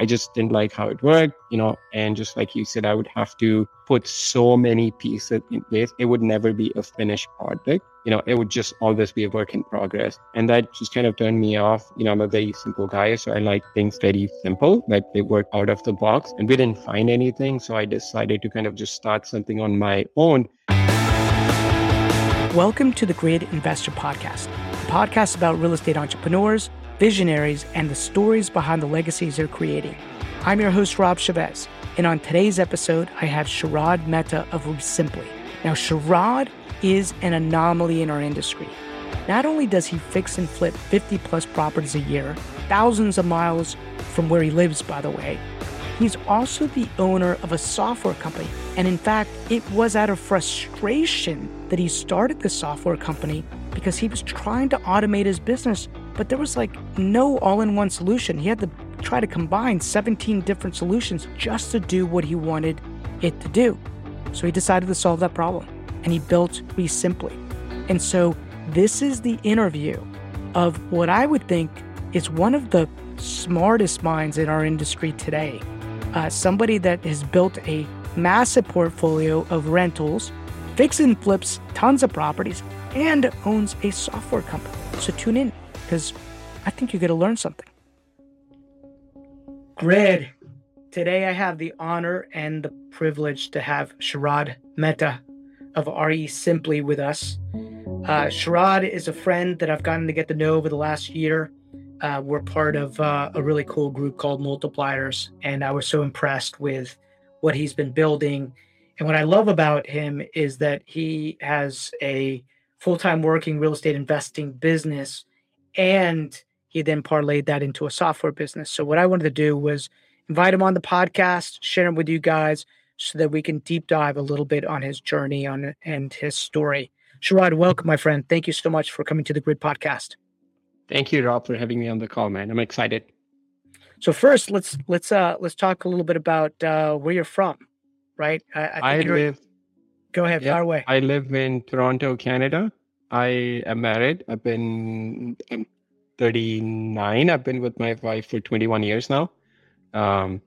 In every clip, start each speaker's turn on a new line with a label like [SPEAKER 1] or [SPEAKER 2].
[SPEAKER 1] I just didn't like how it worked, you know, and just like you said, I would have to put so many pieces in place. It would never be a finished product. You know, it would just always be a work in progress. And that just kind of turned me off. You know, I'm a very simple guy, so I like things very simple, like they work out of the box. And we didn't find anything. So I decided to kind of just start something on my own.
[SPEAKER 2] Welcome to the Grid Investor Podcast, a podcast about real estate entrepreneurs visionaries, and the stories behind the legacies they're creating. I'm your host, Rob Chavez, and on today's episode, I have Sharad Mehta of Simply. Now, Sharad is an anomaly in our industry. Not only does he fix and flip 50 plus properties a year, thousands of miles from where he lives, by the way, he's also the owner of a software company. And in fact, it was out of frustration that he started the software company because he was trying to automate his business but there was like no all in one solution. He had to try to combine 17 different solutions just to do what he wanted it to do. So he decided to solve that problem and he built Resimply. And so this is the interview of what I would think is one of the smartest minds in our industry today. Uh, somebody that has built a massive portfolio of rentals, fix and flips tons of properties, and owns a software company. So tune in because I think you're going to learn something. Grid. Today I have the honor and the privilege to have Sharad Mehta of RE Simply with us. Uh, Sharad is a friend that I've gotten to get to know over the last year. Uh, we're part of uh, a really cool group called Multipliers, and I was so impressed with what he's been building. And what I love about him is that he has a full time working real estate investing business and he then parlayed that into a software business. So what I wanted to do was invite him on the podcast, share him with you guys so that we can deep dive a little bit on his journey on and his story. Sharad, welcome, my friend. Thank you so much for coming to the Grid podcast.
[SPEAKER 1] Thank you, Rob, for having me on the call, man. I'm excited.
[SPEAKER 2] So first, let's let's uh let's talk a little bit about uh, where you're from, right?
[SPEAKER 1] I, I, I live.
[SPEAKER 2] Go ahead, yeah, far away.
[SPEAKER 1] I live in Toronto, Canada. I am married. I've been I'm 39. I've been with my wife for 21 years now. Um,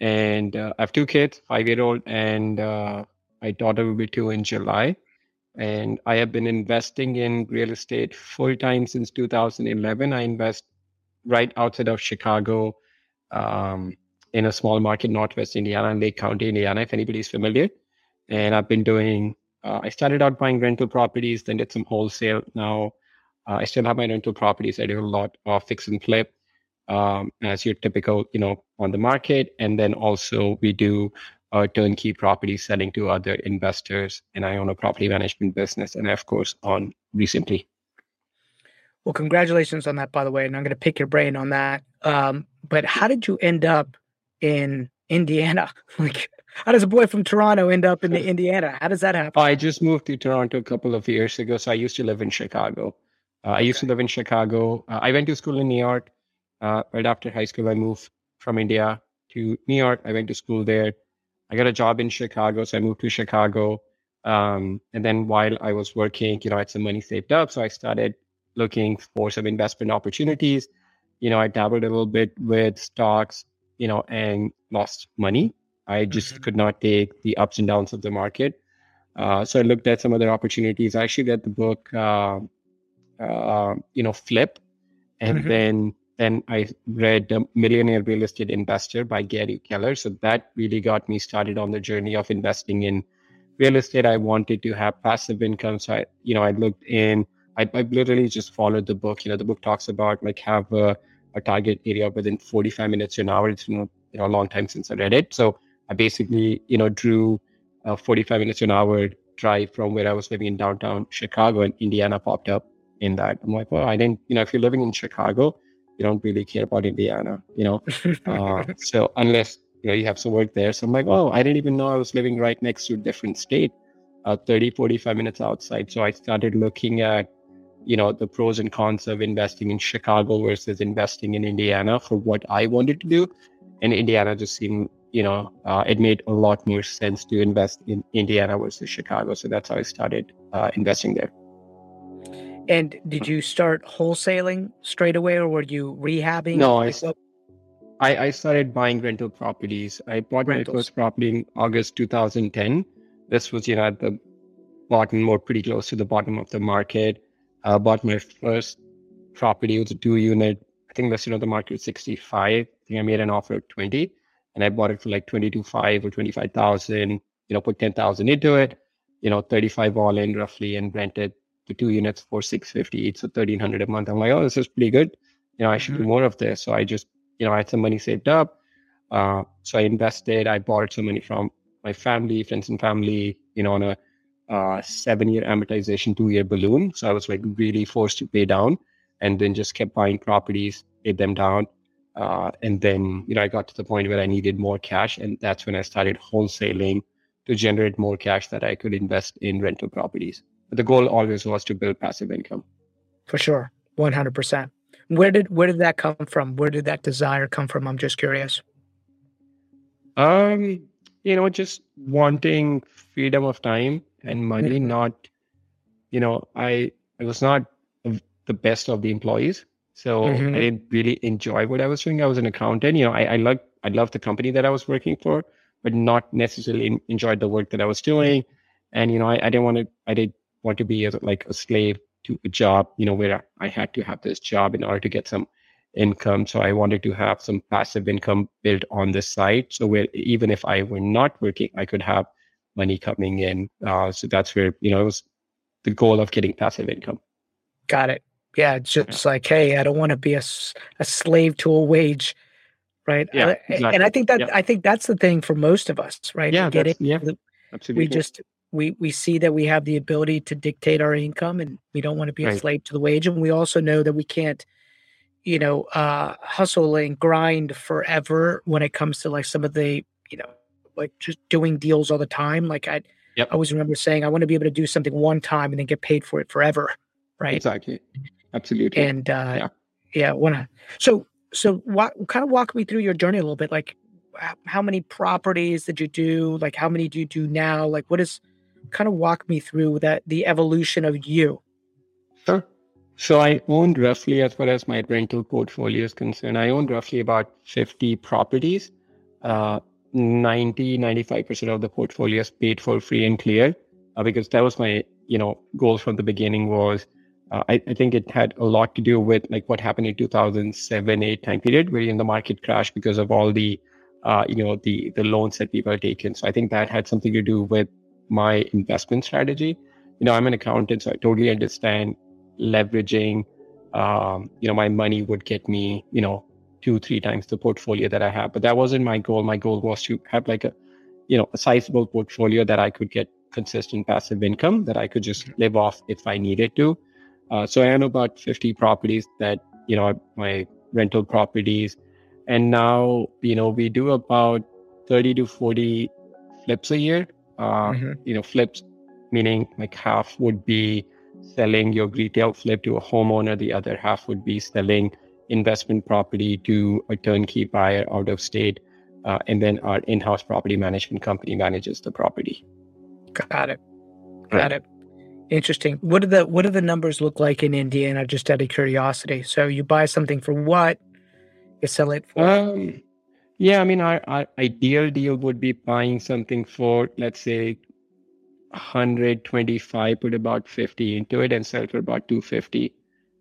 [SPEAKER 1] and uh, I have two kids, five year old, and uh, my daughter will be two in July. And I have been investing in real estate full time since 2011. I invest right outside of Chicago um, in a small market, Northwest Indiana, Lake County, Indiana, if anybody's familiar. And I've been doing uh, I started out buying rental properties, then did some wholesale. Now uh, I still have my rental properties. I do a lot of fix and flip, um, as your typical, you know, on the market, and then also we do uh, turnkey property selling to other investors. And I own a property management business, and I, of course on RE Simply.
[SPEAKER 2] Well, congratulations on that, by the way. And I'm going to pick your brain on that. Um, but how did you end up in Indiana? like, how does a boy from Toronto end up in the Indiana? How does that happen?
[SPEAKER 1] I just moved to Toronto a couple of years ago. So I used to live in Chicago. Uh, I used to live in Chicago. Uh, I went to school in New York. Uh, right after high school, I moved from India to New York. I went to school there. I got a job in Chicago, so I moved to Chicago. Um, and then while I was working, you know, I had some money saved up, so I started looking for some investment opportunities. You know, I dabbled a little bit with stocks, you know, and lost money. I just mm-hmm. could not take the ups and downs of the market. Uh, so I looked at some other opportunities. I actually read the book, uh, uh, you know, Flip, and mm-hmm. then then I read The Millionaire Real Estate Investor by Gary Keller. So that really got me started on the journey of investing in real estate. I wanted to have passive income, so I, you know, I looked in. I, I literally just followed the book. You know, the book talks about like have a, a target area within 45 minutes to an hour. It's you know, you know a long time since I read it, so I basically, you know, drew a 45 minutes to an hour drive from where I was living in downtown Chicago and Indiana popped up in that. I'm like, well, I didn't, you know, if you're living in Chicago, you don't really care about Indiana, you know? uh, so unless, you know, you have some work there. So I'm like, oh, I didn't even know I was living right next to a different state, uh, 30, 45 minutes outside. So I started looking at, you know, the pros and cons of investing in Chicago versus investing in Indiana for what I wanted to do. And Indiana just seemed you know, uh, it made a lot more sense to invest in Indiana versus Chicago. So that's how I started uh, investing there.
[SPEAKER 2] And did you start wholesaling straight away, or were you rehabbing?
[SPEAKER 1] No, I, I, I started buying rental properties. I bought
[SPEAKER 2] Rentals.
[SPEAKER 1] my first property in August 2010. This was, you know, at the bottom or pretty close to the bottom of the market. I bought my first property. It was a two unit. I think listed on the market was 65. I think I made an offer of 20 and I bought it for like 22.5 or 25,000, you know, put 10,000 into it, you know, 35 all in roughly and rented the two units for 650 each, so 1300 a month. I'm like, oh, this is pretty good. You know, I should do more of this. So I just, you know, I had some money saved up. Uh, so I invested, I borrowed some money from my family, friends and family, you know, on a uh, seven year amortization, two year balloon. So I was like really forced to pay down and then just kept buying properties, paid them down. Uh, and then, you know, I got to the point where I needed more cash. And that's when I started wholesaling to generate more cash that I could invest in rental properties. But the goal always was to build passive income.
[SPEAKER 2] For sure. 100%. Where did where did that come from? Where did that desire come from? I'm just curious.
[SPEAKER 1] Um, you know, just wanting freedom of time and money,
[SPEAKER 2] Mhm.
[SPEAKER 1] not, you know, I I was not the best of the employees. So
[SPEAKER 2] Mhm.
[SPEAKER 1] I didn't really enjoy what I was doing. I was an accountant. You know, I, I loved I loved the company that I was working for, but not necessarily enjoyed the work that I was doing. And you know, I, I didn't want to I didn't want to be as, like a slave to a job, you know, where I had to have this job in order to get some income. So I wanted to have some passive income built on the side. So where even if I were not working, I could have money coming in. Uh, so that's where, you know, it was the goal of getting passive income.
[SPEAKER 2] Got it. Yeah, it's just like, hey, I don't want to be a, a slave to a wage, right?
[SPEAKER 1] Yeah,
[SPEAKER 2] Uh, And I think that
[SPEAKER 1] Yeah.
[SPEAKER 2] I think that's the thing for most of us, right?
[SPEAKER 1] Yeah,
[SPEAKER 2] We get it.
[SPEAKER 1] yeah, absolutely.
[SPEAKER 2] We just we we see that we have the ability to dictate our income, and we don't want to be a slave to the wage. And we also know that we can't, you know, uh, hustle and grind forever when it comes to like some of the, you know, like just doing deals all the time. Like I,
[SPEAKER 1] Yep.
[SPEAKER 2] I always remember saying, I want to be able to do something one time and then get paid for it forever, right?
[SPEAKER 1] exactly. Absolutely.
[SPEAKER 2] and uh
[SPEAKER 1] Yeah.
[SPEAKER 2] yeah wanna so so what kind of walk me through your journey a little bit like how many properties did you do like how many do you do now like what is kind of walk me through that the evolution of you
[SPEAKER 1] Sure. So I owned roughly, as far as my rental portfolio is concerned, I owned roughly about 50 properties. Uh, 90, 95% of the portfolio is paid for free and clear uh, because that was my, you know, goal from the beginning was, uh, I, I think it had a lot to do with like what happened in 2007, 8 time period where in the market crashed because of all the, uh, you know, the, the loans that people had taken. So I think that had something to do with my investment strategy. You know, I'm an accountant, so I totally understand leveraging um, you know my money would get me you know two three times the portfolio that i have but that wasn't my goal my goal was to have like a you know a sizable portfolio that i could get consistent passive income that i could just live off if i needed to uh, so i own about 50 properties that you know my rental properties and now you know we do about 30 to 40 flips a year uh,
[SPEAKER 2] Mhm.
[SPEAKER 1] you know flips meaning like half would be selling your retail flip to a homeowner. The other half would be selling investment property to a turnkey buyer out of state. Uh, and then our in-house property management company manages the property.
[SPEAKER 2] got it got
[SPEAKER 1] Right.
[SPEAKER 2] it interesting. What do the what do the numbers look like in indiana just out of curiosity? So you buy something for what? You sell it for?
[SPEAKER 1] Um, yeah, I mean, our, our ideal deal would be buying something for, let's say, 125, put about 50 into it and sell for about 250.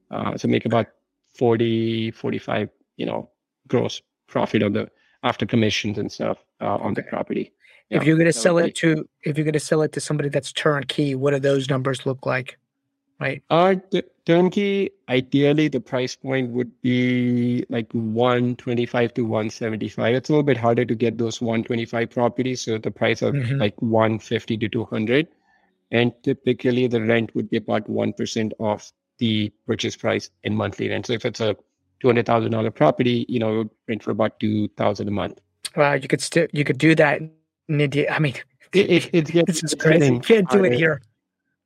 [SPEAKER 1] Uh, so make about 40, 45, you know, gross profit on the after commissions and stuff uh, on the property.
[SPEAKER 2] If you're going to sell it to if you're going to sell it to somebody that's turnkey what do those numbers look like right
[SPEAKER 1] Our t- turnkey, ideally, the price point would be like 125 to 175. It's a little bit harder to get those 125 properties. So the price of
[SPEAKER 2] Mhm.
[SPEAKER 1] like 150 to 200. And typically, the rent would be about 1% of the purchase price in monthly rent. So if it's a $200,000 property, you know, it would rent for about 2000 a month.
[SPEAKER 2] Wow, you could still you could do that India. I mean,
[SPEAKER 1] It, it, it's getting,
[SPEAKER 2] this is
[SPEAKER 1] it's
[SPEAKER 2] crazy. You can't do it here.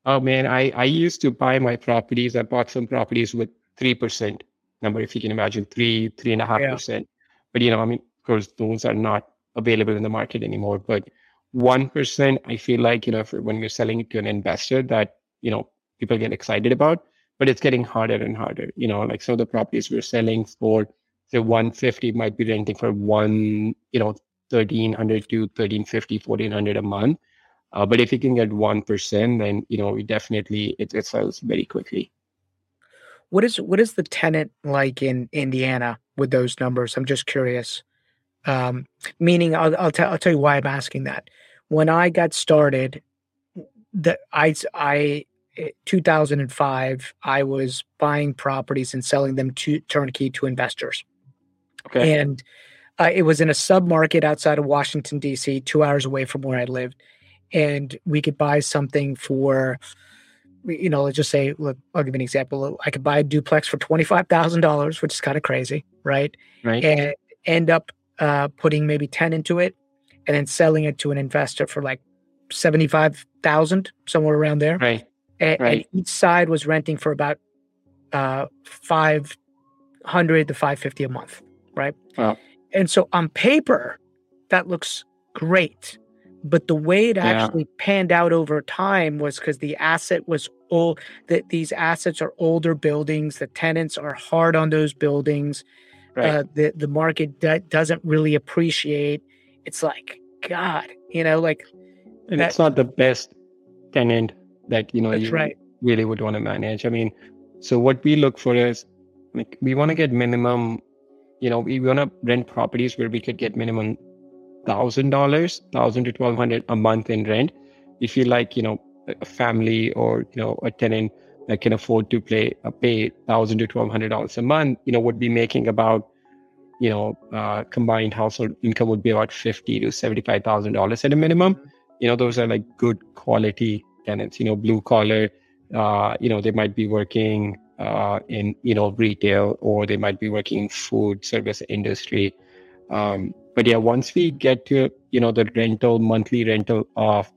[SPEAKER 1] Oh man, I, I used to buy my properties. I bought some properties with three percent number, if you can imagine, three, three and a half
[SPEAKER 2] Yeah.
[SPEAKER 1] percent. But you know, I mean, of course, those are not available in the market anymore. But one percent, I feel like, you know, for when you're selling it to an investor that, you know, people get excited about, but it's getting harder and harder. You know, like some of the properties we're selling for So 150 might be renting for one, you know, 1300 to 1350, 1400 a month. Uh, but if you can get 1%, then, you know, we definitely it, it sells very quickly.
[SPEAKER 2] What is what is the tenant like in Indiana with those numbers? I'm just curious. Um, meaning, I'll I'll, t- I'll tell you why I'm asking that. When I got started, the I I 2005, I was buying properties and selling them to turnkey to investors. Okay. And uh, it was in a submarket outside of Washington D.C., two hours away from where I lived, and we could buy something for, you know, let's just say, look, I'll give you an example. I could buy a duplex for twenty five thousand dollars, which is kind of crazy, right?
[SPEAKER 1] Right.
[SPEAKER 2] And end up uh, putting maybe ten into it, and then selling it to an investor for like seventy five thousand, somewhere around there.
[SPEAKER 1] Right.
[SPEAKER 2] And,
[SPEAKER 1] right.
[SPEAKER 2] and each side was renting for about uh, five hundred to five fifty a month, right?
[SPEAKER 1] Wow.
[SPEAKER 2] And so on paper, that looks great. But the way it
[SPEAKER 1] Yeah.
[SPEAKER 2] actually panned out over time was because the asset was old, that these assets are older buildings, the tenants are hard on those buildings,
[SPEAKER 1] Right.
[SPEAKER 2] uh, the, the market do- doesn't really appreciate. It's like, God, you know, like
[SPEAKER 1] and
[SPEAKER 2] that-
[SPEAKER 1] it's not the best tenant that, you know, you
[SPEAKER 2] right.
[SPEAKER 1] really would want to manage. I mean, so what we look for is like we want to get minimum, you know, we want to rent properties where we could get minimum thousand dollars, thousand to twelve hundred a month in rent. We feel like you know a a family or you know a tenant that can afford to pay uh, pay thousand to twelve hundred dollars a month, you know, would be making about you know uh, combined household income would be about fifty to seventy five thousand dollars at a minimum. You know, those are like good quality tenants. You know, blue collar. Uh, you know, they might be working uh, in you know retail or they might be working in food service industry. Um, but yeah, once we get to you know the rental monthly rental of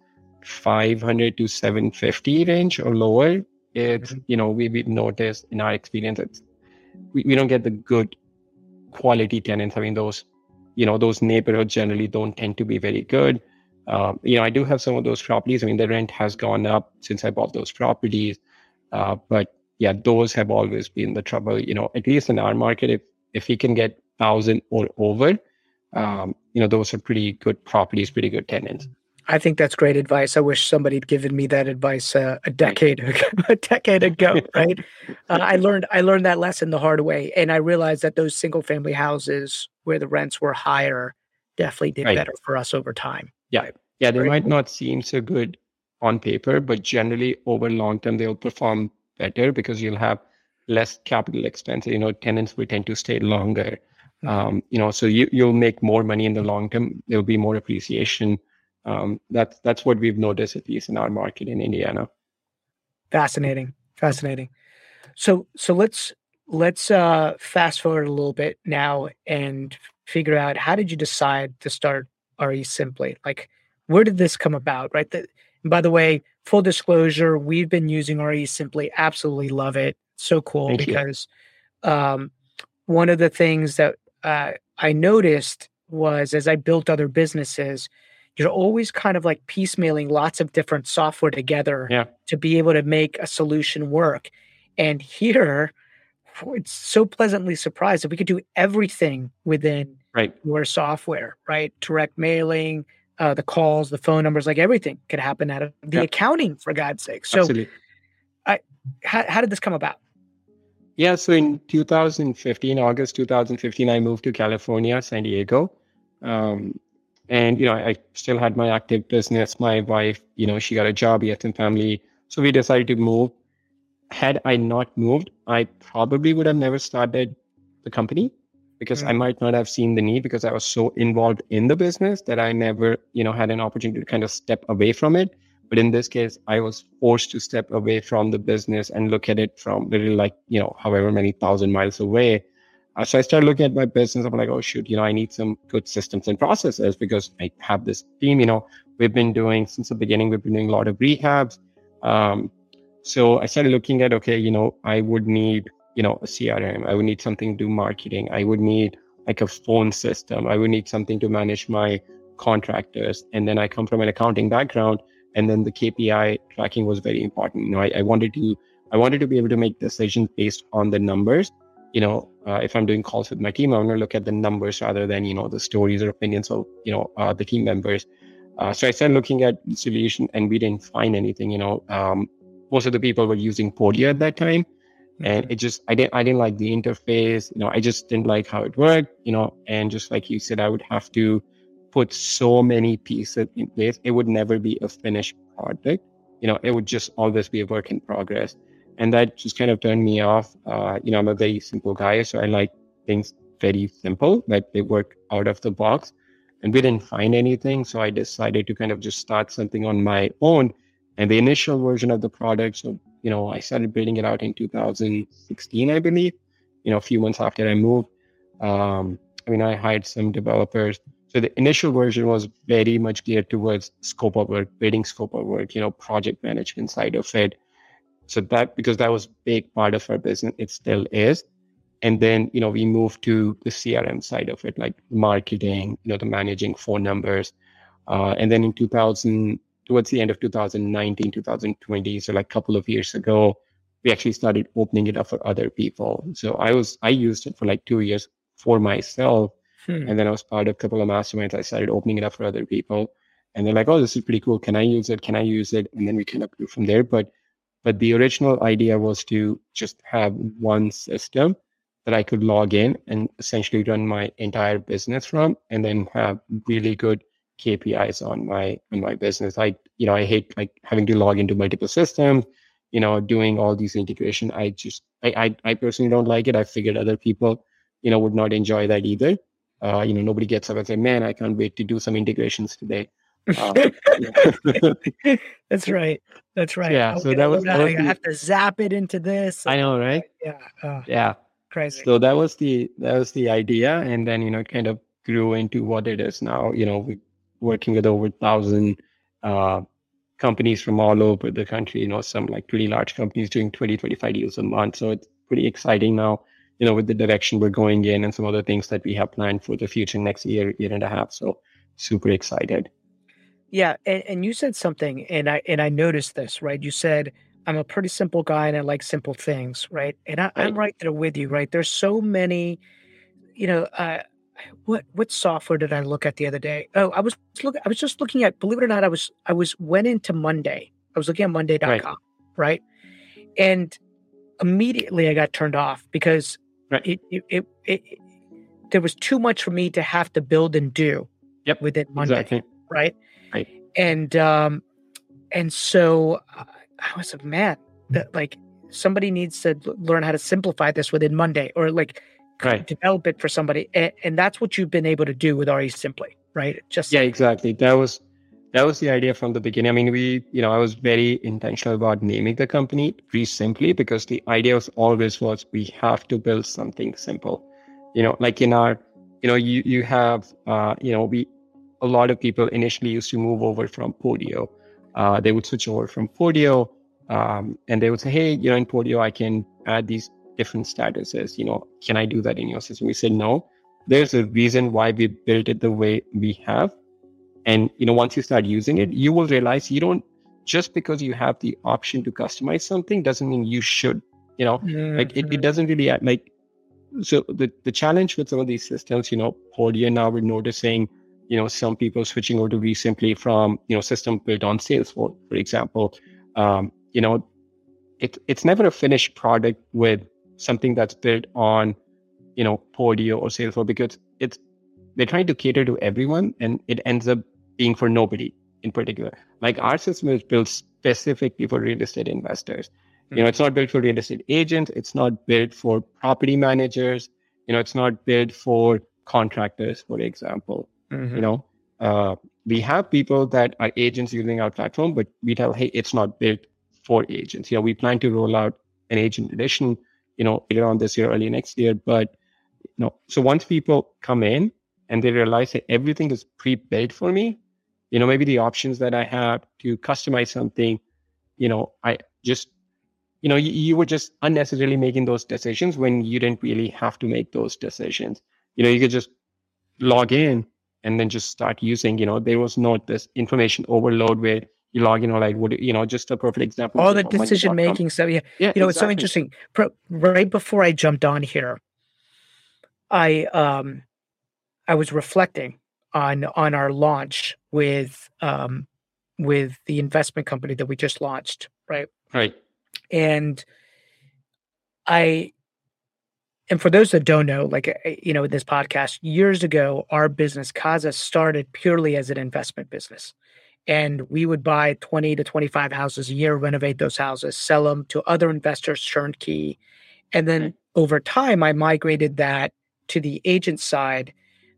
[SPEAKER 1] 500 to 750 range or lower, it's
[SPEAKER 2] Mhm.
[SPEAKER 1] you know we we've noticed in our experience it's we, we don't get the good quality tenants. I mean those you know those neighborhoods generally don't tend to be very good. Um, you know I do have some of those properties. I mean the rent has gone up since I bought those properties, uh, but yeah, those have always been the trouble. You know, at least in our market, if if we can get thousand or over, um, you know, those are pretty good properties, pretty good tenants.
[SPEAKER 2] I think that's great advice. I wish somebody had given me that advice uh, a decade ago, a decade ago, right? Uh, I learned I learned that lesson the hard way, and I realized that those single family houses where the rents were higher definitely did
[SPEAKER 1] Right.
[SPEAKER 2] better for us over time.
[SPEAKER 1] Yeah, Yeah, they
[SPEAKER 2] Very
[SPEAKER 1] might not seem so good on paper, but generally over long term they'll perform better because you'll have less capital expense. You know, tenants will tend to stay longer.
[SPEAKER 2] Mhm.
[SPEAKER 1] Um, you know, so you you'll make more money in the long term. There'll be more appreciation. Um, that's that's what we've noticed at least in our market in Indiana.
[SPEAKER 2] Fascinating, fascinating. So so let's let's uh, fast forward a little bit now and figure out how did you decide to start RE Simply? Like, where did this come about? Right. The, by the way, full disclosure, we've been using RE Simply. Absolutely love it. So cool
[SPEAKER 1] Thank
[SPEAKER 2] because um, one of the things that uh, I noticed was as I built other businesses, you're always kind of like piecemealing lots of different software together
[SPEAKER 1] Yeah.
[SPEAKER 2] to be able to make a solution work. And here, it's so pleasantly surprised that we could do everything within
[SPEAKER 1] Right.
[SPEAKER 2] your software, right? Direct mailing, uh, the calls, the phone numbers, like everything could happen out of the accounting, for God's sake. So,
[SPEAKER 1] Absolutely.
[SPEAKER 2] how, how did this come about?
[SPEAKER 1] Yeah, so in 2015, August 2015, I moved to California, San Diego. Um, and, you know, I still had my active business. My wife, you know, she got a job, some family. So we decided to move. Had I not moved, I probably would have never started the company because I
[SPEAKER 2] Mm.
[SPEAKER 1] might not have seen the need because I was so involved in the business that I never, you know, had an opportunity to kind of step away from it. But in this case, I was forced to step away from the business and look at it from literally like, you know, however many thousand miles away. Uh, so I started looking at my business. I'm like, oh, shoot, you know, I need some good systems and processes because I have this team, you know, we've been doing since the beginning, we've been doing a lot of rehabs. Um, so I started looking at, okay, you know, I would need, you know, a CRM. I would need something to do marketing. I would need like a phone system. I would need something to manage my contractors. And then I come from an accounting background and then the KPI tracking was very important. You know, I, I wanted to I wanted to be able to make decisions based on the numbers. You know, uh, if I'm doing calls with my team, i want to look at the numbers rather than, you know, the stories or opinions of, you know, uh, the team members. Uh, so I started looking at solution and we didn't find anything, you know, um, most of the people were using Podio at that time. Mm-hmm. And it just, I didn't, I didn't like the interface, you know, I just didn't like how it worked, you know, and just like you said, I would have to put so many pieces in place. It would never be a finished project. You know, it would just always be a work in progress and that just kind of turned me off. Uh, you know, I'm a very simple guy, so I like things very simple, that they work out of the box. And we didn't find anything, so I decided to kind of just start something on my own. And the initial version of the product, so you know, I started building it out in 2016, I believe. You know, a few months after I moved. Um, I mean, I hired some developers. So the initial version was very much geared towards scope of work, building scope of work, you know, project management side of it so that because that was big part of our business, it still is. And then, you know, we moved to the CRM side of it, like marketing, you know, the managing phone numbers. Uh, and then in 2000, towards the end of 2019, 2020, so like a couple of years ago, we actually started opening it up for other people. So I was, I used it for like two years for myself. Hmm. And then I was part of a couple of masterminds. I started opening it up for other people. And they're like, oh, this is pretty cool. Can I use it? Can I use it? And then we kind of grew from there. But but the original idea was to just have one system that I could log in and essentially run my entire business from, and then have really good KPIs on my on my business. I you know I hate like having to log into multiple systems, you know, doing all these integration. I just I I, I personally don't like it. I figured other people you know would not enjoy that either. Uh, you know, nobody gets up and say, "Man, I can't wait to do some integrations today."
[SPEAKER 2] Uh, That's right. That's right.
[SPEAKER 1] Yeah. So that was,
[SPEAKER 2] that was the, I have to zap it into this.
[SPEAKER 1] I know, right?
[SPEAKER 2] Yeah.
[SPEAKER 1] Oh, yeah.
[SPEAKER 2] Crazy.
[SPEAKER 1] So that was the that was the idea, and then you know, kind of grew into what it is now. You know, we working with over thousand uh, companies from all over the country. You know, some like pretty large companies doing 20, 25 deals a month. So it's pretty exciting now. You know, with the direction we're going in, and some other things that we have planned for the future next year, year and a half. So super excited.
[SPEAKER 2] Yeah, and, and you said something, and I and I noticed this, right? You said I'm a pretty simple guy and I like simple things, right? And I, am right there with you, right? There's so many, you know. Uh, what what software did I look at the other day? Oh, I was look. I was just looking at. Believe it or not, I was I was went into Monday. I was looking at Monday.com, right. right? And immediately I got turned off because right. it, it, it, it, there was too much for me to have to build and do.
[SPEAKER 1] Yep.
[SPEAKER 2] Within Monday,
[SPEAKER 1] exactly.
[SPEAKER 2] right?
[SPEAKER 1] Right.
[SPEAKER 2] And um, and so uh, I was like, man, that like somebody needs to learn how to simplify this within Monday or like right. develop it for somebody. And, and that's what you've been able to do with RE Simply, right?
[SPEAKER 1] Just yeah, exactly. That was that was the idea from the beginning. I mean, we, you know, I was very intentional about naming the company RE Simply because the idea was always was we have to build something simple. You know, like in our, you know, you you have, uh, you know, we a lot of people initially used to move over from Podio. Uh, they would switch over from Podio um, and they would say, hey, you know, in Podio, I can add these different statuses. You know, can I do that in your system? We said, no. There's a reason why we built it the way we have. And, you know, once you start using it, you will realize you don't, just because you have the option to customize something doesn't mean you should, you know, mm-hmm. like it, it doesn't really like, so the, the challenge with some of these systems, you know, Podio now we're noticing you know, some people switching over to RE Simply from, you know, system built on Salesforce, for example. Um, you know, it, it's never a finished product with something that's built on, you know, Podio or Salesforce because it's, they're trying to cater to everyone and it ends up being for nobody in particular. Like our system is built specifically for real estate investors. Mm-hmm. You know, it's not built for real estate agents. It's not built for property managers. You know, it's not built for contractors, for example. Mm-hmm. You know, uh, we have people that are agents using our platform, but we tell, hey, it's not built for agents. You know, we plan to roll out an agent edition, you know, later on this year, early next year. But you know, so once people come in and they realize that everything is pre-built for me, you know, maybe the options that I have to customize something, you know, I just, you know, you, you were just unnecessarily making those decisions when you didn't really have to make those decisions. You know, you could just log in and then just start using, you know, there was not this information overload where you log in or like, would you know, just a perfect example.
[SPEAKER 2] All the decision making stuff. Yeah.
[SPEAKER 1] yeah.
[SPEAKER 2] You know,
[SPEAKER 1] exactly.
[SPEAKER 2] it's so interesting. Right before I jumped on here, I um I was reflecting on on our launch with um with the investment company that we just launched, right?
[SPEAKER 1] Right.
[SPEAKER 2] And I and for those that don't know, like you know, in this podcast, years ago, our business Casa started purely as an investment business, and we would buy twenty to twenty-five houses a year, renovate those houses, sell them to other investors turnkey, and then over time, I migrated that to the agent side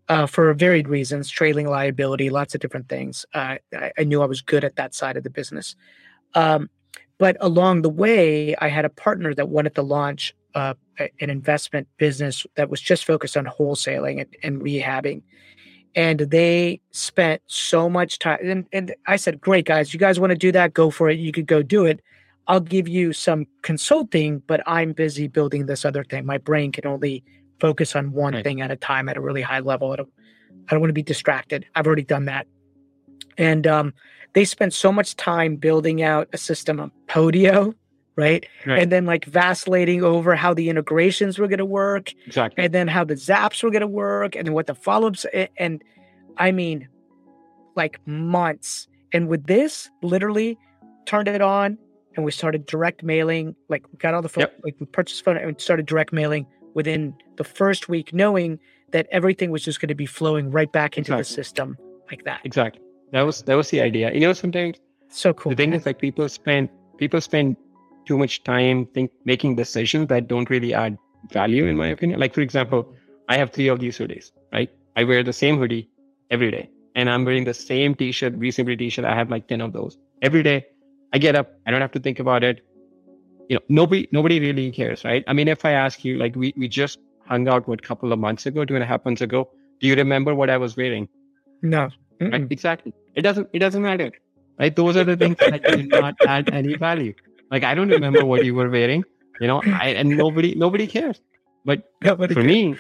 [SPEAKER 2] uh, for varied reasons, trailing liability, lots of different things. Uh, I, I, knew I was good at that side of the business. Um, but along the way, I had a partner that wanted to launch uh, an investment business that was just focused on wholesaling and, and rehabbing. And they spent so much time. And, and I said, Great, guys, you guys want to do that? Go for it. You could go do it. I'll give you some consulting, but I'm busy building this other thing. My brain can only focus on one right. thing at a time at a really high level. I don't, I don't want to be distracted. I've already done that. And um, they spent so much time building out a system of Podio, right? right? And then like vacillating over how the integrations were going to work.
[SPEAKER 1] Exactly.
[SPEAKER 2] And then how the zaps were going to work and what the follow ups. And I mean, like months. And with this, literally turned it on and we started direct mailing. Like we got all the phone, yep. like we purchased phone and started direct mailing within the first week, knowing that everything was just going to be flowing right back into exactly. the system like that.
[SPEAKER 1] Exactly. That was that was the idea. You know, sometimes
[SPEAKER 2] so cool.
[SPEAKER 1] The thing is, like people spend people spend too much time think making decisions that don't really add value, in my opinion. Like for example, I have three of these hoodies, right? I wear the same hoodie every day, and I'm wearing the same T-shirt, recently T-shirt. I have like ten of those every day. I get up. I don't have to think about it. You know, nobody nobody really cares, right? I mean, if I ask you, like we we just hung out what a couple of months ago, two and a half months ago. Do you remember what I was wearing?
[SPEAKER 2] No.
[SPEAKER 1] Right? Exactly. It doesn't it doesn't matter. Right? Those are the things that do not add any value. Like I don't remember what you were wearing, you know, I, and nobody nobody cares. But nobody for cares. me,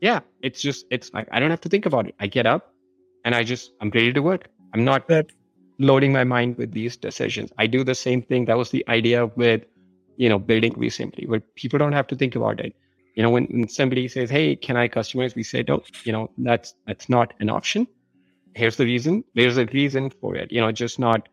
[SPEAKER 1] yeah, it's just it's like I don't have to think about it. I get up and I just I'm ready to work. I'm not that, loading my mind with these decisions. I do the same thing. That was the idea with, you know, building RE Simply, where people don't have to think about it. You know, when, when somebody says, "Hey, can I customize?" We say, "No, you know, that's that's not an option." Here's the reason. There's a reason for it. You know, just not,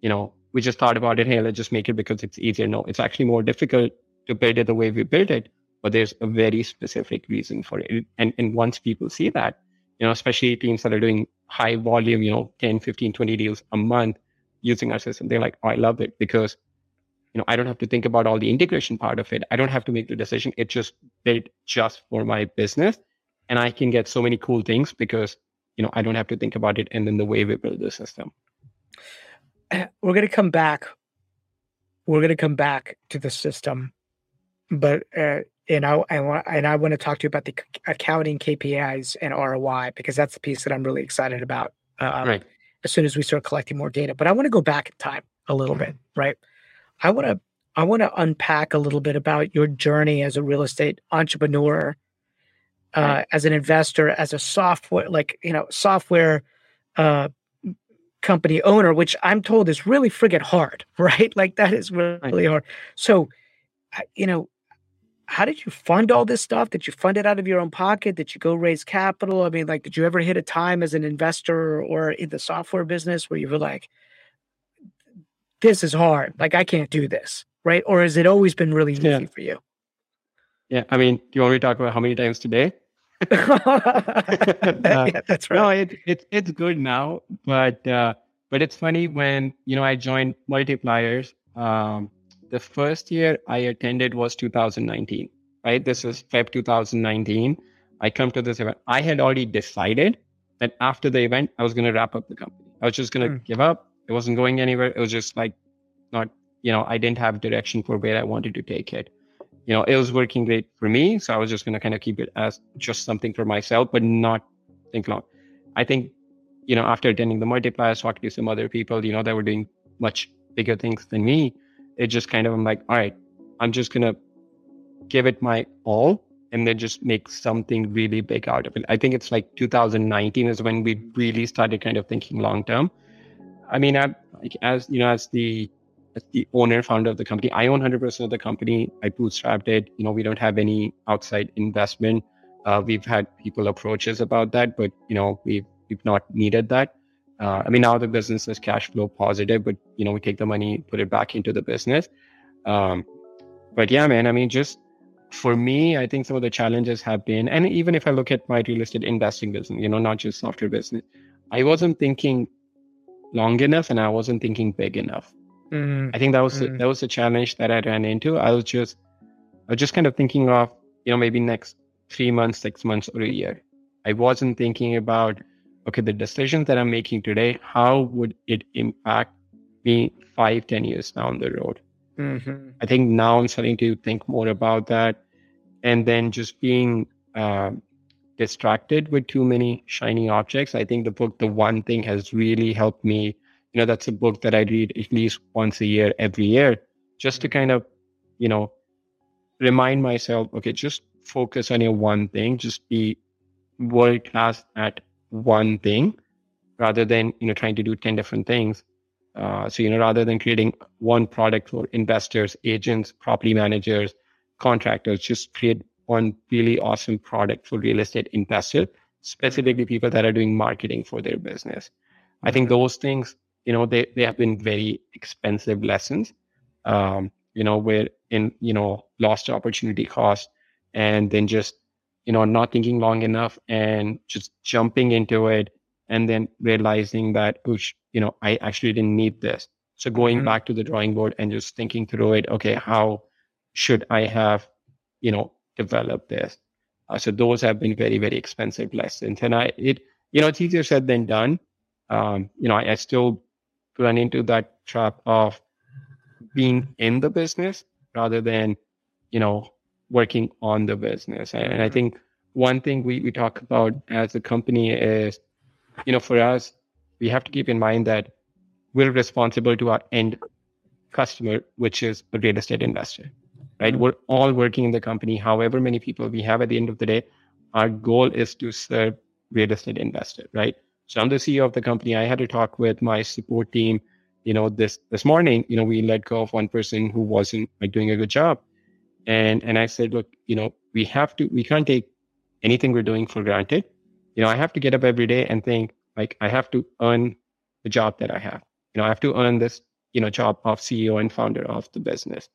[SPEAKER 1] you know, we just thought about it. Hey, let's just make it because it's easier. No, it's actually more difficult to build it the way we built it, but there's a very specific reason for it. And and once people see that, you know, especially teams that are doing high volume, you know, 10, 15, 20 deals a month using our system, they're like, oh, I love it because, you know, I don't have to think about all the integration part of it. I don't have to make the decision. It's just built just for my business. And I can get so many cool things because, you know, I don't have to think about it. And then the way we build the system.
[SPEAKER 2] We're going to come back. We're going to come back to the system. But uh, and I, I want and I want to talk to you about the accounting KPIs and ROI because that's the piece that I'm really excited about.
[SPEAKER 1] Um, right.
[SPEAKER 2] As soon as we start collecting more data, but I want to go back in time a little bit, right? I want to I want to unpack a little bit about your journey as a real estate entrepreneur, uh, right. as an investor, as a software like you know software uh, company owner, which I'm told is really friggin' hard, right? Like that is really hard. So, you know, how did you fund all this stuff? Did you fund it out of your own pocket? Did you go raise capital? I mean, like, did you ever hit a time as an investor or in the software business where you were like, this is hard. Like, I can't do this, right? Or has it always been really easy yeah. for you?
[SPEAKER 1] Yeah. I mean, do you want me to talk about how many times today? Uh, yeah, that's right. No, it, it, it's good now, but uh, but it's funny when you know I joined Multipliers. Um, the first year I attended was 2019, right? This is Feb 2019. I come to this event. I had already decided that after the event, I was going to wrap up the company. I was just going to mm. give up. It wasn't going anywhere. It was just like not, you know, I didn't have direction for where I wanted to take it. You know, it was working great for me. So I was just going to kind of keep it as just something for myself, but not think long. I think, you know, after attending the multipliers, talking to some other people, you know, that were doing much bigger things than me, it just kind of I'm like, all right, I'm just gonna give it my all and then just make something really big out of it. I think it's like 2019 is when we really started kind of thinking long term. I mean, I, as you know, as the the owner founder of the company, I own 100% of the company. I bootstrapped it. You know, we don't have any outside investment. Uh, we've had people approach us about that, but you know, we've we've not needed that. Uh, I mean, now the business is cash flow positive, but you know, we take the money, put it back into the business. Um, but yeah, man, I mean, just for me, I think some of the challenges have been, and even if I look at my real estate investing business, you know, not just software business, I wasn't thinking long enough and I wasn't thinking big enough. Mm-hmm. I think that was mm-hmm. that was a challenge that I ran into. I was just I was just kind of thinking of, you know, maybe next three months, six months, or a year. I wasn't thinking about, okay, the decisions that I'm making today, how would it impact me five, ten years down the road? Mm-hmm. I think now I'm starting to think more about that. And then just being uh, distracted with too many shiny objects. I think the book, The One Thing, has really helped me. You know, that's a book that I read at least once a year, every year, just to kind of, you know, remind myself, okay, just focus on your one thing, just be world class at one thing rather than, you know, trying to do 10 different things. Uh, so, you know, rather than creating one product for investors, agents, property managers, contractors, just create one really awesome product for real estate investors, specifically people that are doing marketing for their business. I think those things, you know, they, they have been very expensive lessons, um, you know, where in, you know, lost opportunity cost and then just, you know, not thinking long enough and just jumping into it and then realizing that, oosh, you know, I actually didn't need this. So going mm-hmm. back to the drawing board and just thinking through it, okay, how should I have, you know, developed this? Uh, so those have been very, very expensive lessons. And I, it, you know, it's easier said than done. Um, you know, I, I still run into that trap of being in the business rather than, you know, working on the business. And, I think one thing we, we talk about as a company is, you know, for us, we have to keep in mind that we're responsible to our end customer, which is a real estate investor, right? Mm-hmm. We're all working in the company, however many people we have at the end of the day. Our goal is to serve real estate investor, right? So I'm the CEO of the company. I had to talk with my support team. You know, this this morning, you know, we let go of one person who wasn't like, doing a good job, and and I said, look, you know, we have to, we can't take anything we're doing for granted. You know, I have to get up every day and think, like I have to earn the job that I have. You know, I have to earn this, you know, job of CEO and founder of the business.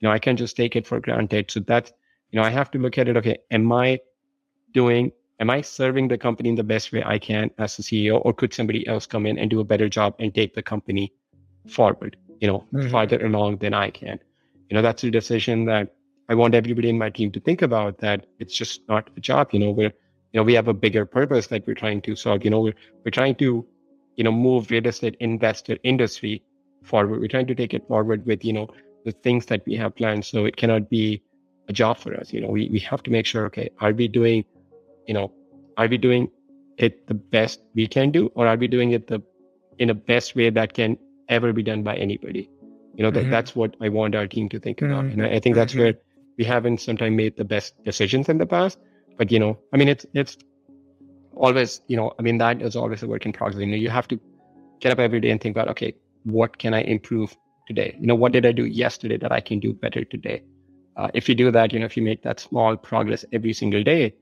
[SPEAKER 1] You know, I can't just take it for granted. So that's, you know, I have to look at it. Okay, am I doing, am I serving the company in the best way I can as the CEO, or could somebody else come in and do a better job and take the company forward, you know, mm-hmm. farther along than I can? You know, that's a decision that I want everybody in my team to think about that it's just not a job. You know, we're you know we have a bigger purpose that we're trying to solve you know we're, we're trying to you know move real estate investor industry forward we're trying to take it forward with you know the things that we have planned so it cannot be a job for us you know we, we have to make sure okay are we doing you know are we doing it the best we can do or are we doing it the in the best way that can ever be done by anybody you know that mm-hmm. that's what i want our team to think mm-hmm. about and I, I think that's mm-hmm. where we haven't sometimes made the best decisions in the past but you know, I mean, it's it's always, you know, I mean, that is always a work in progress. You know, you have to get up every day and think about, okay, what can I improve today? You know, what did I do yesterday that I can do better today? Uh, if you do that, you know, if you make that small progress every single day,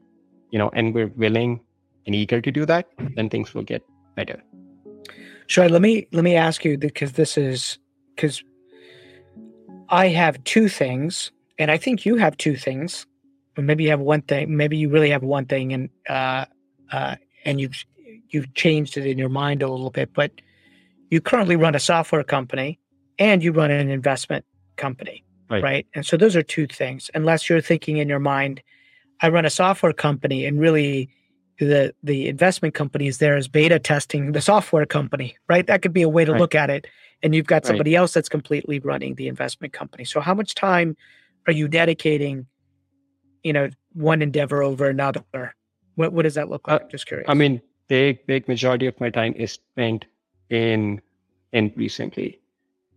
[SPEAKER 1] you know, and we're willing and eager to do that, then things will get better.
[SPEAKER 2] Sure. Let me let me ask you because this is because I have two things, and I think you have two things But maybe you have one thing, maybe you really have one thing, and uh, uh, and you've you've changed it in your mind a little bit, but you currently run a software company and you run an investment company, right? right? And so those are two things. Unless you're thinking in your mind, I run a software company, and really the the investment company is there as beta testing the software company, right? That could be a way to right. look at it. And you've got somebody right. else that's completely running the investment company. So how much time are you dedicating you know one endeavor over another what what does that look like uh, just curious
[SPEAKER 1] i mean big big majority of my time is spent in in RE Simply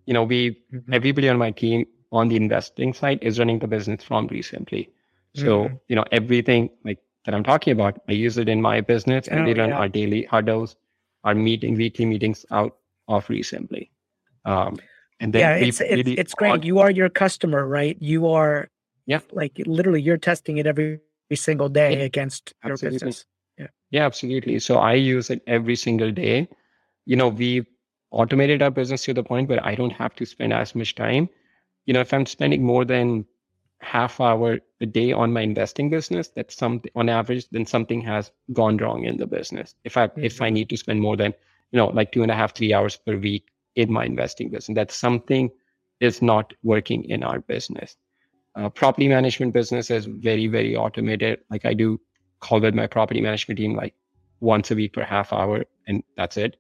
[SPEAKER 1] you know we mm-hmm. everybody on my team on the investing side is running the business from RE Simply so mm-hmm. you know everything like that i'm talking about i use it in my business and oh, we run yeah. our daily huddles our meeting weekly meetings out of RE Simply. um and then
[SPEAKER 2] yeah it's, really it's, it's great you are your customer right you are
[SPEAKER 1] yeah.
[SPEAKER 2] Like literally you're testing it every every single day yeah, against absolutely. your business.
[SPEAKER 1] Yeah. Yeah, absolutely. So I use it every single day. You know, we automated our business to the point where I don't have to spend as much time. You know, if I'm spending more than half hour a day on my investing business, that's something on average, then something has gone wrong in the business. If I mm-hmm. if I need to spend more than, you know, like two and a half, three hours per week in my investing business, that's something is not working in our business. Uh, property management business is very, very automated. Like I do call with my property management team like once a week per half hour, and that's it.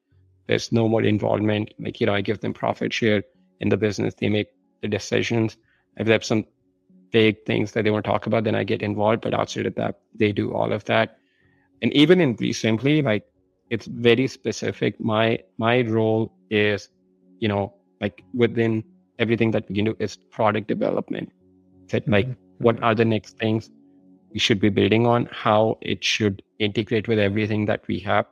[SPEAKER 1] There's no more involvement. Like, you know, I give them profit share in the business. They make the decisions. If there's some big things that they want to talk about, then I get involved. But outside of that, they do all of that. And even in recently, like it's very specific. My my role is, you know, like within everything that we can do is product development. That like mm-hmm. what are the next things we should be building on, how it should integrate with everything that we have.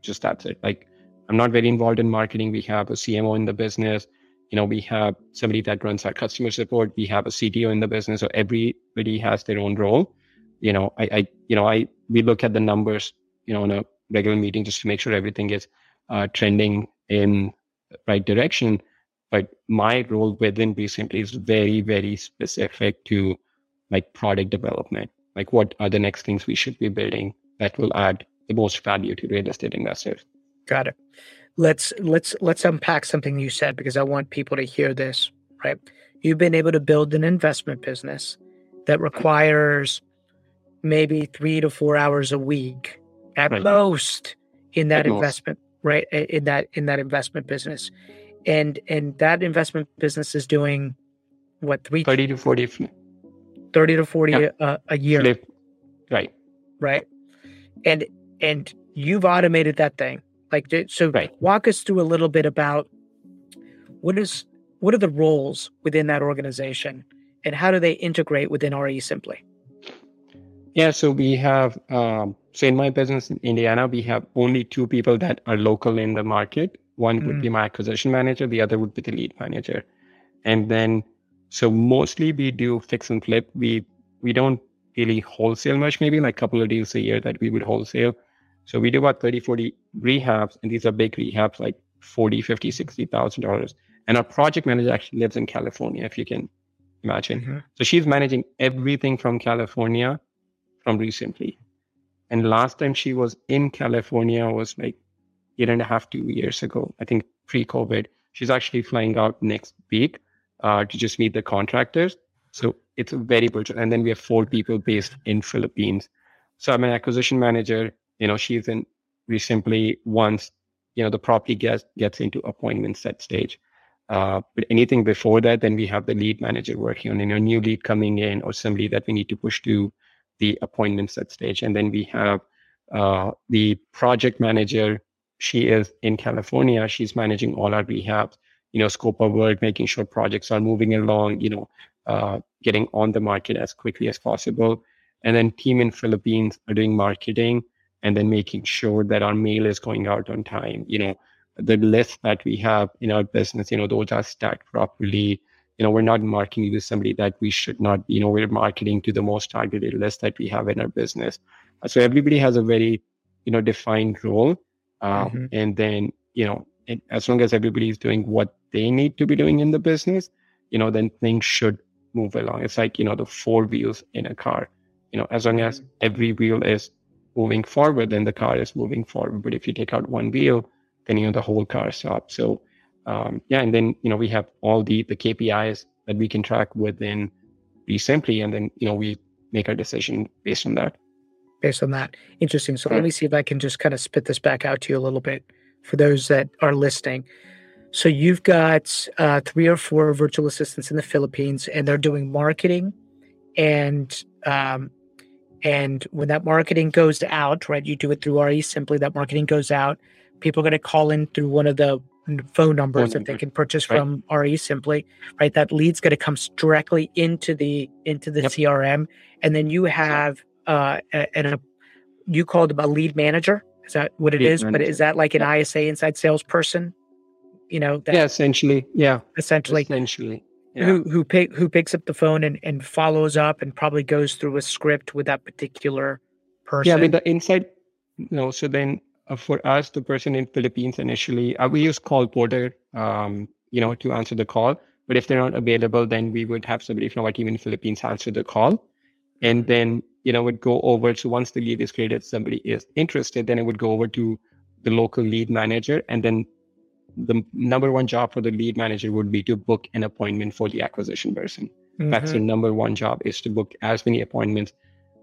[SPEAKER 1] Just that's it. Like I'm not very involved in marketing. We have a CMO in the business. You know, we have somebody that runs our customer support. We have a CTO in the business. So everybody has their own role. You know, I, I you know, I we look at the numbers, you know, in a regular meeting just to make sure everything is uh, trending in right direction. But my role within Simply is very, very specific to like product development. Like what are the next things we should be building that will add the most value to real estate investors?
[SPEAKER 2] Got it. Let's let's let's unpack something you said because I want people to hear this, right? You've been able to build an investment business that requires maybe three to four hours a week at right. most in that at investment, most. right? In that in that investment business and and that investment business is doing what three
[SPEAKER 1] 30 to 40
[SPEAKER 2] 30 to 40 yeah. a, a year
[SPEAKER 1] right
[SPEAKER 2] right and and you've automated that thing like so right. walk us through a little bit about what is what are the roles within that organization and how do they integrate within RE Simply
[SPEAKER 1] yeah so we have um, so in my business in indiana we have only two people that are local in the market one mm. would be mm. my acquisition manager, the other would be the lead manager. And then, so mostly we do fix and flip. We we don't really wholesale much, maybe like a couple of deals a year that we would wholesale. So we do about 30, 40 rehabs, and these are big rehabs, like 40, 50, 60,000 dollars. And our project manager actually lives in California, if you can imagine. Mm-hmm. So she's managing everything from California from recently. And last time she was in California was like year and a half, two years ago, I think pre COVID. She's actually flying out next week uh, to just meet the contractors. So it's a very virtual. And then we have four people based in Philippines. So I'm an acquisition manager. You know, she's in, RE Simply once, you know, the property gets, gets into appointment set stage. Uh, but anything before that, then we have the lead manager working on, you know, new lead coming in or somebody that we need to push to the appointment set stage. And then we have uh, the project manager she is in California. She's managing all our rehabs, you know, scope of work, making sure projects are moving along, you know, uh, getting on the market as quickly as possible. And then team in Philippines are doing marketing and then making sure that our mail is going out on time. You know, the list that we have in our business, you know, those are stacked properly. You know, we're not marketing to somebody that we should not, you know, we're marketing to the most targeted list that we have in our business. So everybody has a very, you know, defined role um, mm-hmm. And then, you know, it, as long as everybody is doing what they need to be doing in the business, you know, then things should move along. It's like, you know, the four wheels in a car. You know, as long as mm-hmm. every wheel is moving forward, then the car is moving forward. But if you take out one wheel, then, you know, the whole car stops. So, um, yeah. And then, you know, we have all the, the KPIs that we can track within RE Simply. And then, you know, we make our decision based on that
[SPEAKER 2] based on that. Interesting. So let me see if I can just kind of spit this back out to you a little bit for those that are listening. So you've got uh, three or four virtual assistants in the Philippines, and they're doing marketing, and um, and when that marketing goes out, right, you do it through RE Simply. That marketing goes out. People are going to call in through one of the phone numbers that they can purchase right. from RE Simply, right? That lead's going to come directly into the into the yep. CRM, and then you have uh, and a, you called a lead manager. Is that what it lead is? Manager. But is that like an ISA inside salesperson? You know,
[SPEAKER 1] that, yeah, essentially, yeah,
[SPEAKER 2] essentially,
[SPEAKER 1] essentially. Yeah.
[SPEAKER 2] who who pick who picks up the phone and, and follows up and probably goes through a script with that particular person.
[SPEAKER 1] Yeah, with the inside, you no. So then uh, for us, the person in Philippines initially, uh, we use Callporter, um, you know, to answer the call. But if they're not available, then we would have somebody from our team in Philippines answer the call, and then you know would go over. So once the lead is created, somebody is interested, then it would go over to the local lead manager, and then the number one job for the lead manager would be to book an appointment for the acquisition person. That's
[SPEAKER 2] Mhm.
[SPEAKER 1] the number one job is to book as many appointments,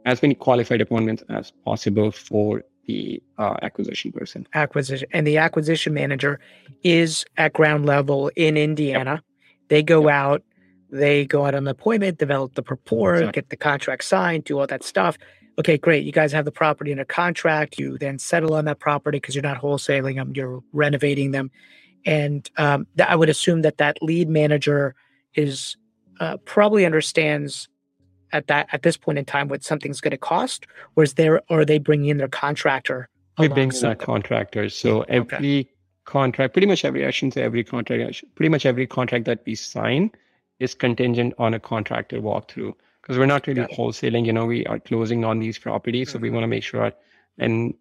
[SPEAKER 1] as many qualified appointments as possible for the uh, acquisition person.
[SPEAKER 2] acquisition and the acquisition manager is at ground level in Indiana. They go out, they go out on the appointment, develop the rapport,
[SPEAKER 1] Exactly.
[SPEAKER 2] get the contract signed, do all that stuff. Okay, great. You guys have the property in a contract. You then settle on that property because you're not wholesaling them, you're renovating them. And um, th- I would assume that that lead manager is uh, probably understands at that at this point in time what something's going to cost, or is there or are they bringing in their contractor?
[SPEAKER 1] We bring in our contractors. So every contract, pretty much every, I shouldn't say every contract, pretty much every contract that we sign is contingent on a contractor walkthrough because we're not really
[SPEAKER 2] it.
[SPEAKER 1] wholesaling. You know, we are closing on these properties. So we
[SPEAKER 2] Mhm.
[SPEAKER 1] want to make sure, and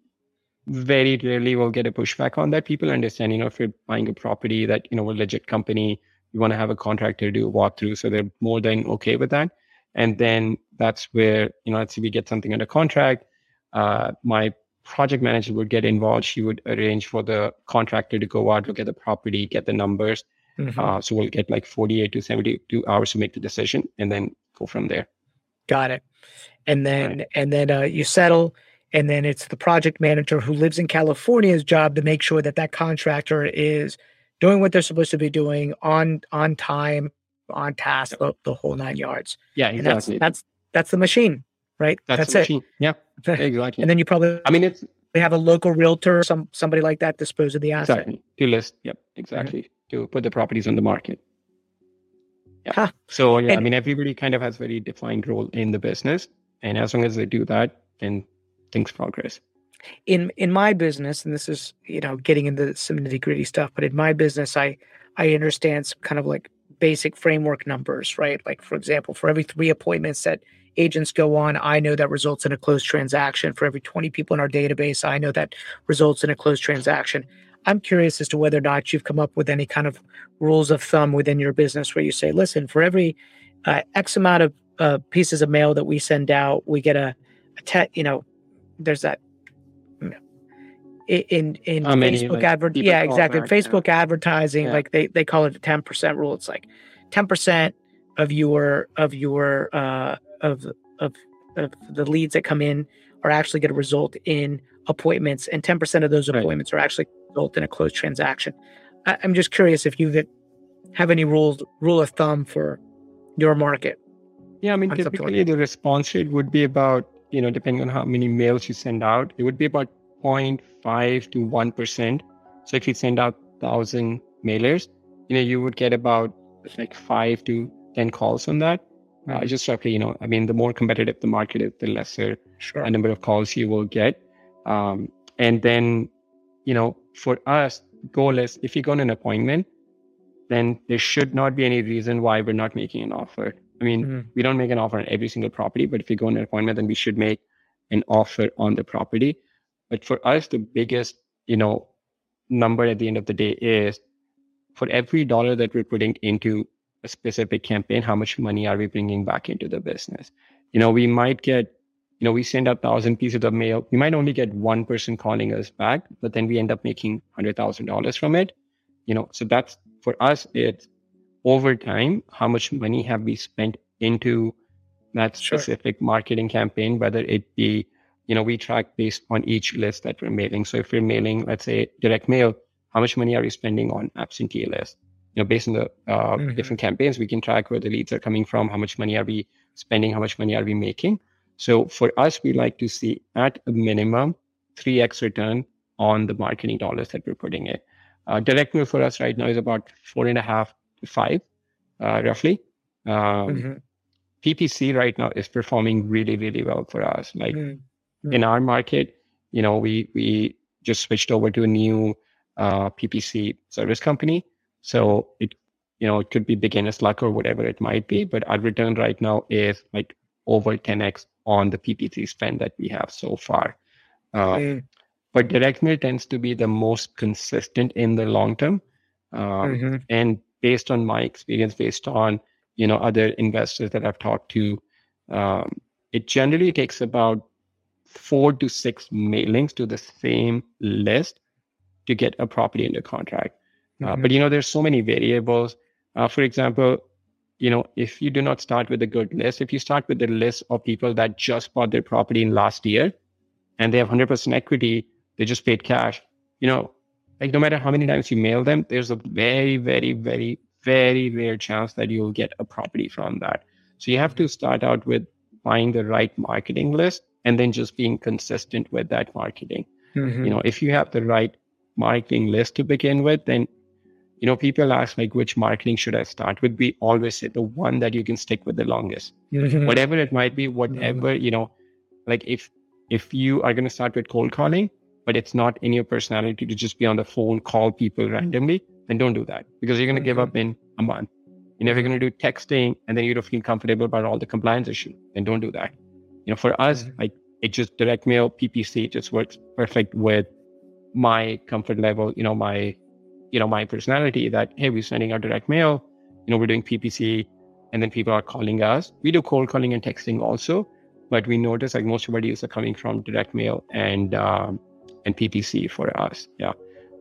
[SPEAKER 1] very rarely we'll get a pushback on that. People understand, you know, if you're buying a property that, you know, a legit company, you want to have a contractor do a walkthrough. So they're more than okay with that. And then that's where, you know, let's say we get something under contract. Uh, my project manager would get involved. She would arrange for the contractor to go out, look at the property, get the numbers.
[SPEAKER 2] Mhm.
[SPEAKER 1] Uh, so we'll get like 48 to 72 hours to make the decision and then go from there.
[SPEAKER 2] Got it. And then and then uh, you settle, and then it's the project manager who lives in California's job to make sure that that contractor is doing what they're supposed to be doing on on time, on task, the, the whole nine yards.
[SPEAKER 1] Yeah,
[SPEAKER 2] And that's that's that's the machine, right?
[SPEAKER 1] That's,
[SPEAKER 2] That's,
[SPEAKER 1] the
[SPEAKER 2] it.
[SPEAKER 1] machine. Yeah, exactly.
[SPEAKER 2] And then you probably
[SPEAKER 1] I mean, it's they
[SPEAKER 2] have a local realtor, some somebody like that dispose of the asset.
[SPEAKER 1] exactly to list. Yep, exactly to put the properties on the market. Yeah.
[SPEAKER 2] Huh.
[SPEAKER 1] So yeah, I mean, everybody kind of has very defined role in the business, and as long as they do that, then things progress.
[SPEAKER 2] in in my business and this is you know getting into some nitty gritty stuff but in my business i i understand some kind of like basic framework numbers right like for example for every three appointments that agents go on i know that results in a closed transaction for every 20 people in our database i know that results in a closed transaction i'm curious as to whether or not you've come up with any kind of rules of thumb within your business where you say listen for every uh, x amount of uh, pieces of mail that we send out we get a, a te- you know there's that you know, in in Facebook
[SPEAKER 1] like,
[SPEAKER 2] advert yeah exactly
[SPEAKER 1] back, yeah.
[SPEAKER 2] Facebook advertising
[SPEAKER 1] Yeah.
[SPEAKER 2] like they they call it the 10% rule it's like 10% of your of your uh of of of the leads that come in are actually going to result in appointments and 10% of those
[SPEAKER 1] Right.
[SPEAKER 2] appointments are actually built in a closed transaction I, i'm just curious if you have any rules rule of thumb for your market
[SPEAKER 1] Yeah, I mean,
[SPEAKER 2] on something like
[SPEAKER 1] typically the response rate would be about, you know, depending on how many mails you send out, it would be about 0.5 to 1%. So if you send out 1,000 mailers, you know, you would get about like five to 10 calls on that. Uh, just roughly, you know, I mean, the more competitive the market is, the lesser
[SPEAKER 2] sure
[SPEAKER 1] a number of calls you will get. Um, and then, you know, for us, goal is if you go on an appointment, then there should not be any reason why we're not making an offer. I mean,
[SPEAKER 2] Mhm.
[SPEAKER 1] we don't make an offer on every single property, but if you go on an appointment, then we should make an offer on the property. But for us, the biggest, you know, number at the end of the day is for every dollar that we're putting into a specific campaign, how much money are we bringing back into the business? You know, we might get, you know, we send out thousand pieces of mail. We might only get one person calling us back, but then we end up making hundred thousand dollars from it. You know, so that's for us. It's over time, how much money have we spent into that
[SPEAKER 2] Sure.
[SPEAKER 1] specific marketing campaign, whether it be, you know, we track based on each list that we're mailing. So if we're mailing, let's say direct mail, how much money are we spending on absentee list? You know, based on the uh,
[SPEAKER 2] Mhm.
[SPEAKER 1] different campaigns, we can track where the leads are coming from, how much money are we spending, how much money are we making. So for us, we like to see at a minimum 3x return on the marketing dollars that we're putting in. Uh, direct mail for us right now is about four and a half to five, uh, roughly. Um,
[SPEAKER 2] Mhm.
[SPEAKER 1] PPC right now is performing really, really well for us. Like
[SPEAKER 2] Mhm.
[SPEAKER 1] in our market, you know, we we just switched over to a new uh, PPC service company. So it you know, it could be beginner's luck or whatever it might be, but our return right now is like over 10x on the PPC spend that we have so far. Uh, mm. But direct mail tends to be the most consistent in the long term. Um, mm-hmm. And based on my experience, based on you know other investors that I've talked to, um, it generally takes about four to six mailings to the same list to get a property under contract. Uh, mm-hmm. Uh, but you know, there's so many variables. Uh, for example, you know, if you do not start with a good list, if you start with the list of people that just bought their property in last year and they have 100% equity, they just paid cash, you know, like no matter how many times you mail them, there's a very, very, very, very rare chance that you'll get a property from that. So you have to start out with buying the right marketing list and then just being consistent with that marketing. Mm-hmm. You know, if you have the right marketing list to begin with, then you know, people ask like, which marketing should I start with? We always say the one that you can stick with the longest, mm-hmm. whatever it might be, whatever, mm-hmm. you know, like if, if you are going to start with cold calling, but it's not in your personality to just be on the phone, call people randomly, then don't do that because you're going to give up in a month. You know, if you're going to do texting and then you don't feel comfortable about all the compliance issue, then don't do that. You know, for us, mm-hmm. like it just direct mail PPC just works perfect with my comfort level, you know, my you know, my personality that, hey, we're sending out direct mail, you know, we're doing PPC, and then people are calling us. We do cold calling and texting also, but we notice like most of our deals are coming from direct mail and um, and PPC for us. Yeah,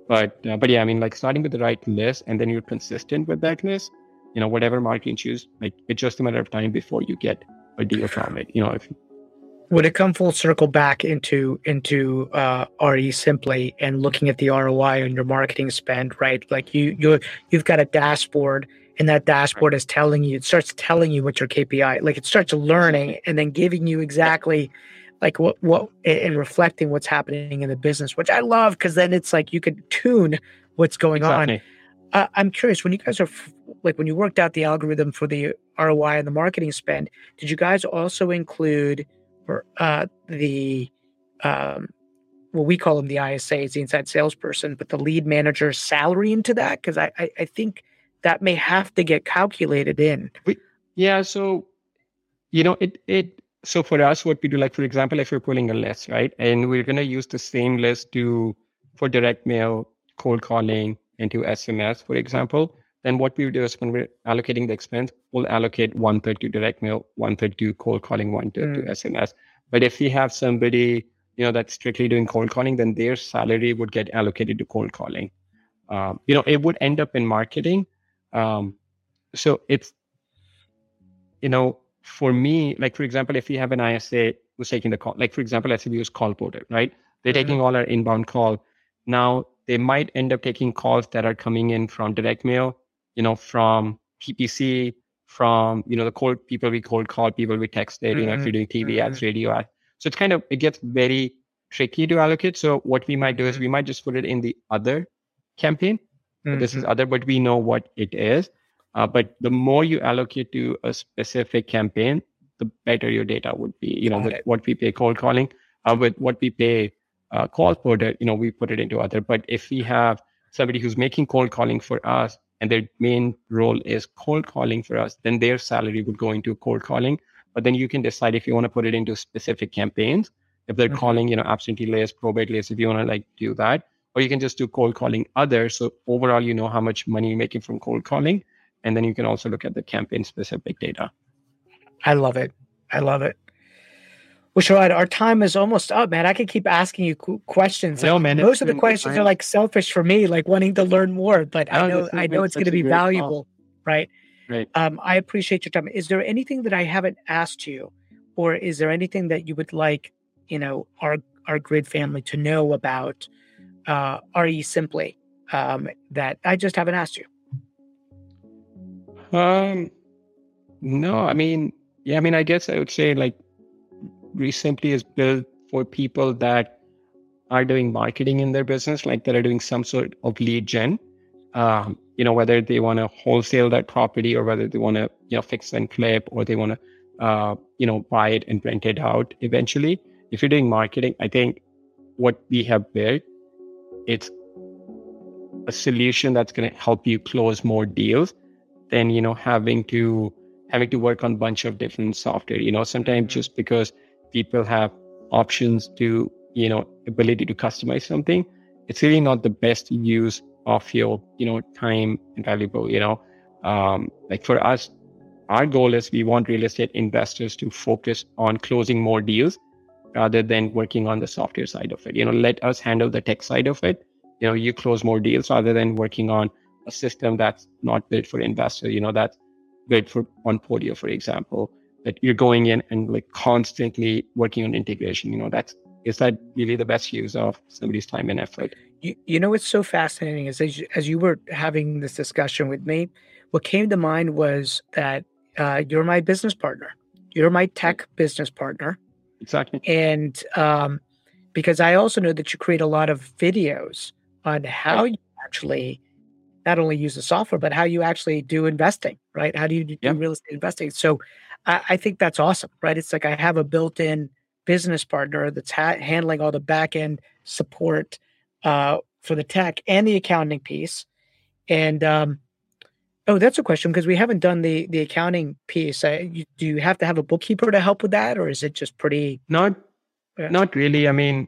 [SPEAKER 1] but uh, but yeah, I mean, like starting with the right list, and then you're consistent with that list. You know, whatever marketing choose, like it's just a matter of time before you get a deal from it. You know, if
[SPEAKER 2] would it come full circle back into into uh, RE Simply and looking at the ROI on your marketing spend, right? Like you you you've got a dashboard, and that dashboard is telling you, it starts telling you what your KPI, like it starts learning and then giving you exactly like what what and reflecting what's happening in the business, which I love because then it's like you can tune what's going exactly. on. Uh, I'm curious when you guys are like when you worked out the algorithm for the ROI and the marketing spend, did you guys also include uh, the um, well, we call him the ISA, it's the inside salesperson, but the lead manager's salary into that because I, I, I think that may have to get calculated in.
[SPEAKER 1] Yeah, so you know it it so for us what we do like for example if you're pulling a list right and we're to use the same list to for direct mail cold calling into sms for example then what we do is when we're allocating the expense, we'll allocate one third to direct mail, one third to cold calling, one third mm. to SMS. But if we have somebody, you know, that's strictly doing cold calling, then their salary would get allocated to cold calling. Um, you know, it would end up in marketing. Um, so it's, you know, for me, like for example, if you have an ISA who's taking the call, like for example, let's say we use Callporter, right? They're mm-hmm. taking all our inbound call. Now they might end up taking calls that are coming in from direct mail you know, from PPC, from, you know, the cold people we cold call, people we texted, mm-hmm. you know, if you're doing TV mm-hmm. ads, radio ads. So it's kind of, it gets very tricky to allocate. So what we might do is we might just put it in the other campaign. Mm-hmm. This is mm-hmm. other, but we know what it is. Uh, but the more you allocate to a specific campaign, the better your data would be. You know, with what we pay cold calling, uh, with what we pay uh, Callporter, you know, we put it into other. But if we have somebody who's making cold calling for us and their main role is cold calling for us, then their salary would go into cold calling. But then you can decide if you want to put it into specific campaigns. If they're mm-hmm. calling, you know, absentee list, probate list, if you want to like do that, or you can just do cold calling others. So overall, you know how much money you're making from cold calling. And then you can also look at the campaign specific data.
[SPEAKER 2] I love it. I love it. Well, Sharad, our time is almost up, man. I could keep asking you questions.
[SPEAKER 1] No, man.
[SPEAKER 2] Most of the questions are like selfish for me, like wanting to learn more. But I know, I know it's going to be valuable, call. right?
[SPEAKER 1] Right.
[SPEAKER 2] Um, I appreciate your time. Is there anything that I haven't asked you, or is there anything that you would like, you know, our our grid family to know about uh, RE Simply um, that I just haven't asked you?
[SPEAKER 1] Um, no, I mean, yeah, I mean, I guess I would say like RE Simply is built for people that are doing marketing in their business, like that are doing some sort of lead gen. Um, you know, whether they want to wholesale that property or whether they want to, you know, fix and flip or they want to, uh, you know, buy it and rent it out eventually. If you're doing marketing, I think what we have built, it's a solution that's going to help you close more deals than you know having to having to work on a bunch of different software. You know, sometimes mm-hmm. just because people have options to you know ability to customize something, it's really not the best use of your you know time and valuable. You know, um, like for us, our goal is we want real estate investors to focus on closing more deals rather than working on the software side of it. You know, let us handle the tech side of it. You know, you close more deals rather than working on a system that's not built for investors. You know, that's built for on Podio, for example, that you're going in and like constantly working on integration. You know, that's is that really the best use of somebody's time and effort?
[SPEAKER 2] You, you know, what's so fascinating is as you, as you were having this discussion with me, what came to mind was that uh, you're my business partner. You're my tech business partner.
[SPEAKER 1] Exactly.
[SPEAKER 2] And um, because I also know that you create a lot of videos on how you actually not only use the software, but how you actually do investing, right? How do you do yeah. real estate investing? So I, I, think that's awesome, right? It's like I have a built in business partner that's ha- handling all the back end support uh, for the tech and the accounting piece. And um, oh, that's a question because we haven't done the the accounting piece. Uh, you, do you have to have a bookkeeper to help with that, or is it just pretty?
[SPEAKER 1] Not, yeah. not really. I mean,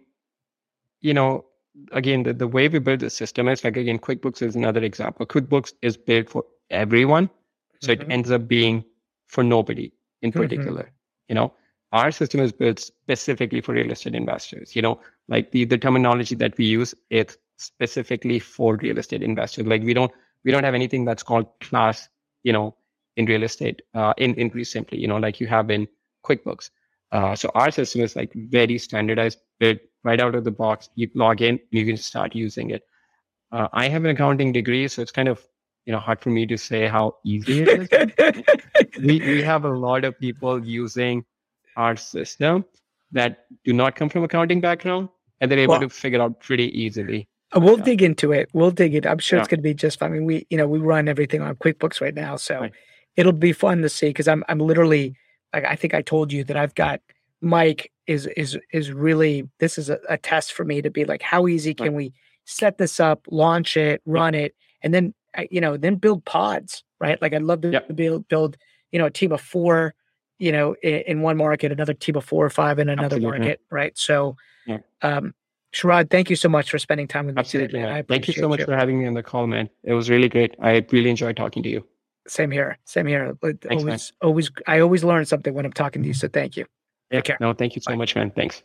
[SPEAKER 1] you know, again, the, the way we build the system is like, again, QuickBooks is another example. QuickBooks is built for everyone. So mm-hmm. it ends up being for nobody in mm-hmm. particular. Mm-hmm. You know, our system is built specifically for real estate investors. You know, like the, the terminology that we use, it's specifically for real estate investors. Like we don't, we don't have anything that's called class, you know, in real estate, uh, in, in simply, you know, like you have in QuickBooks. Uh, so our system is like very standardized, built right out of the box. You log in, you can start using it. Uh, I have an accounting degree, so it's kind of you know hard for me to say how easy it is. we we have a lot of people using our system that do not come from accounting background, and they're able well, to figure out pretty easily.
[SPEAKER 2] Uh, we'll yeah. dig into it. We'll dig it. I'm sure yeah. it's going to be just fine. I mean, we you know we run everything on QuickBooks right now, so right. it'll be fun to see because I'm I'm literally like I think I told you that I've got Mike is is is really this is a, a test for me to be like how easy can we set this up, launch it, run it, and then you know then build pods, right? Like I'd love to yep. build build you know a team of four, you know, in, in, one market, another team of four or five in another Absolutely. market, right? So, yeah. um, Sharad, thank you so much for spending time with me.
[SPEAKER 1] Absolutely. Thank you so much you. for having me on the call, man. It was really great. I really enjoyed talking to you.
[SPEAKER 2] Same here. Same here. Thanks, always, man. always, I always learn something when I'm talking to you. So thank you.
[SPEAKER 1] Yeah. Take care. No, thank you so Bye. much, man. Thanks.